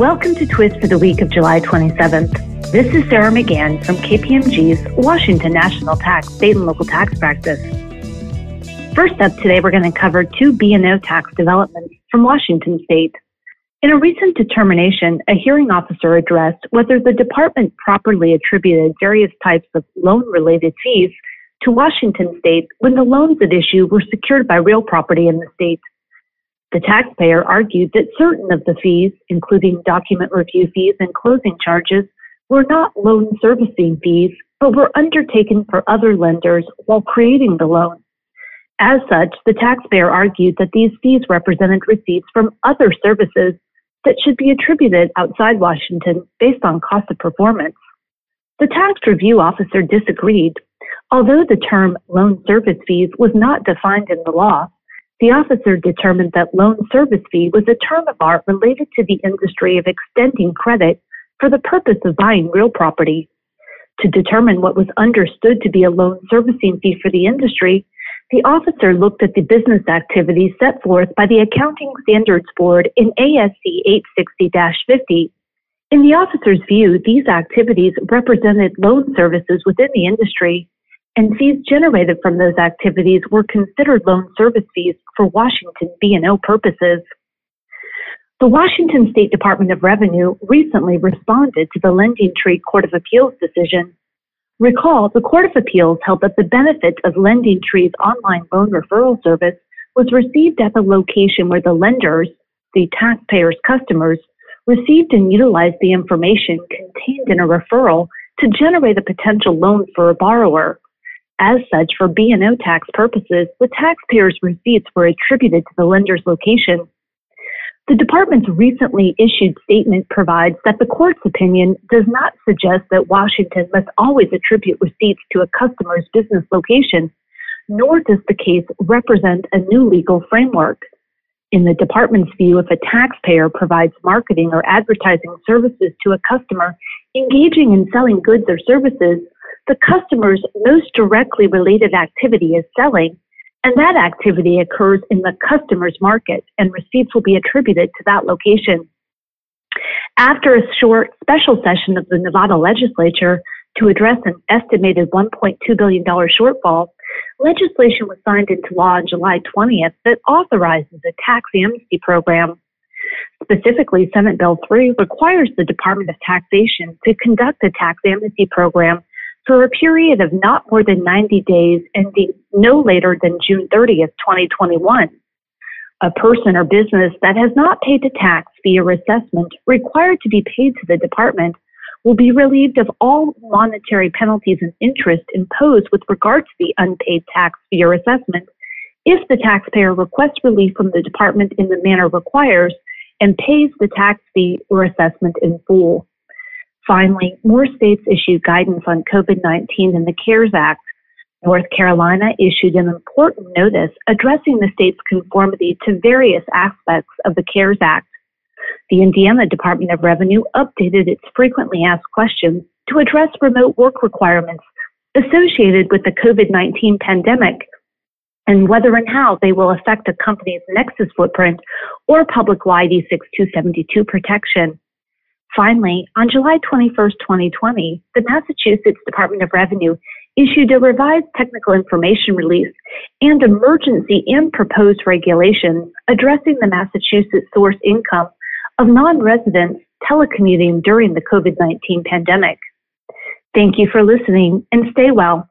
Welcome to Twist for the week of July 27th. This is Sarah McGann from KPMG's Washington National Tax State and Local Tax Practice. First up today, we're going to cover two B&O tax developments from Washington State. In a recent determination, a hearing officer addressed whether the department properly attributed various types of loan related fees to Washington State when the loans at issue were secured by real property in the state. The taxpayer argued that certain of the fees, including document review fees and closing charges, were not loan servicing fees, but were undertaken for other lenders while creating the loan. As such, the taxpayer argued that these fees represented receipts from other services that should be attributed outside Washington based on cost of performance. The tax review officer disagreed. Although the term loan service fees was not defined in the law, the officer determined that loan service fee was a term of art related to the industry of extending credit for the purpose of buying real property. To determine what was understood to be a loan servicing fee for the industry, the officer looked at the business activities set forth by the Accounting Standards Board in ASC 860 50. In the officer's view, these activities represented loan services within the industry and fees generated from those activities were considered loan service fees for Washington B&O purposes. The Washington State Department of Revenue recently responded to the LendingTree Court of Appeals decision. Recall, the Court of Appeals held that the benefit of LendingTree's online loan referral service was received at the location where the lenders, the taxpayers' customers, received and utilized the information contained in a referral to generate a potential loan for a borrower. As such, for B&O tax purposes, the taxpayer's receipts were attributed to the lender's location. The department's recently issued statement provides that the court's opinion does not suggest that Washington must always attribute receipts to a customer's business location, nor does the case represent a new legal framework. In the department's view, if a taxpayer provides marketing or advertising services to a customer engaging in selling goods or services, the customer's most directly related activity is selling, and that activity occurs in the customer's market, and receipts will be attributed to that location. After a short special session of the Nevada legislature to address an estimated $1.2 billion shortfall, legislation was signed into law on July 20th that authorizes a tax amnesty program. Specifically, Senate Bill 3 requires the Department of Taxation to conduct a tax amnesty program for a period of not more than 90 days ending no later than June 30th, 2021. A person or business that has not paid the tax via assessment required to be paid to the department will be relieved of all monetary penalties and interest imposed with regard to the unpaid tax via assessment if the taxpayer requests relief from the department in the manner requires and pays the tax fee or assessment in full. Finally, more states issued guidance on COVID 19 in the CARES Act. North Carolina issued an important notice addressing the state's conformity to various aspects of the CARES Act. The Indiana Department of Revenue updated its frequently asked questions to address remote work requirements associated with the COVID 19 pandemic and whether and how they will affect a company's Nexus footprint or public wide E6 272 protection. Finally, on July 21, 2020, the Massachusetts Department of Revenue issued a revised technical information release and emergency and proposed regulations addressing the Massachusetts source income of non residents telecommuting during the COVID 19 pandemic. Thank you for listening and stay well.